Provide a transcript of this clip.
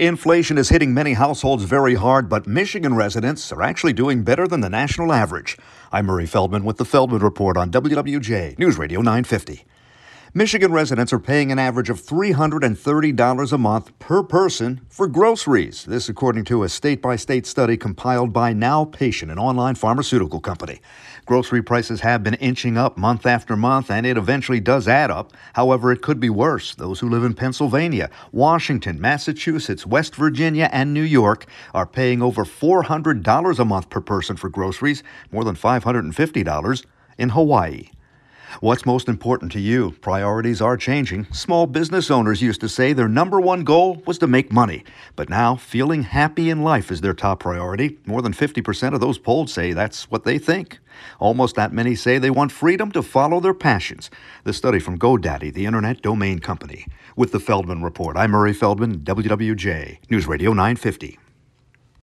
Inflation is hitting many households very hard, but Michigan residents are actually doing better than the national average. I'm Murray Feldman with the Feldman Report on WWJ News Radio 950. Michigan residents are paying an average of $330 a month per person for groceries. This, according to a state by state study compiled by NowPatient, an online pharmaceutical company. Grocery prices have been inching up month after month, and it eventually does add up. However, it could be worse. Those who live in Pennsylvania, Washington, Massachusetts, West Virginia, and New York are paying over $400 a month per person for groceries, more than $550 in Hawaii. What's most important to you? Priorities are changing. Small business owners used to say their number one goal was to make money. But now, feeling happy in life is their top priority. More than 50% of those polled say that's what they think. Almost that many say they want freedom to follow their passions. The study from GoDaddy, the internet domain company. With the Feldman Report, I'm Murray Feldman, WWJ, News Radio 950.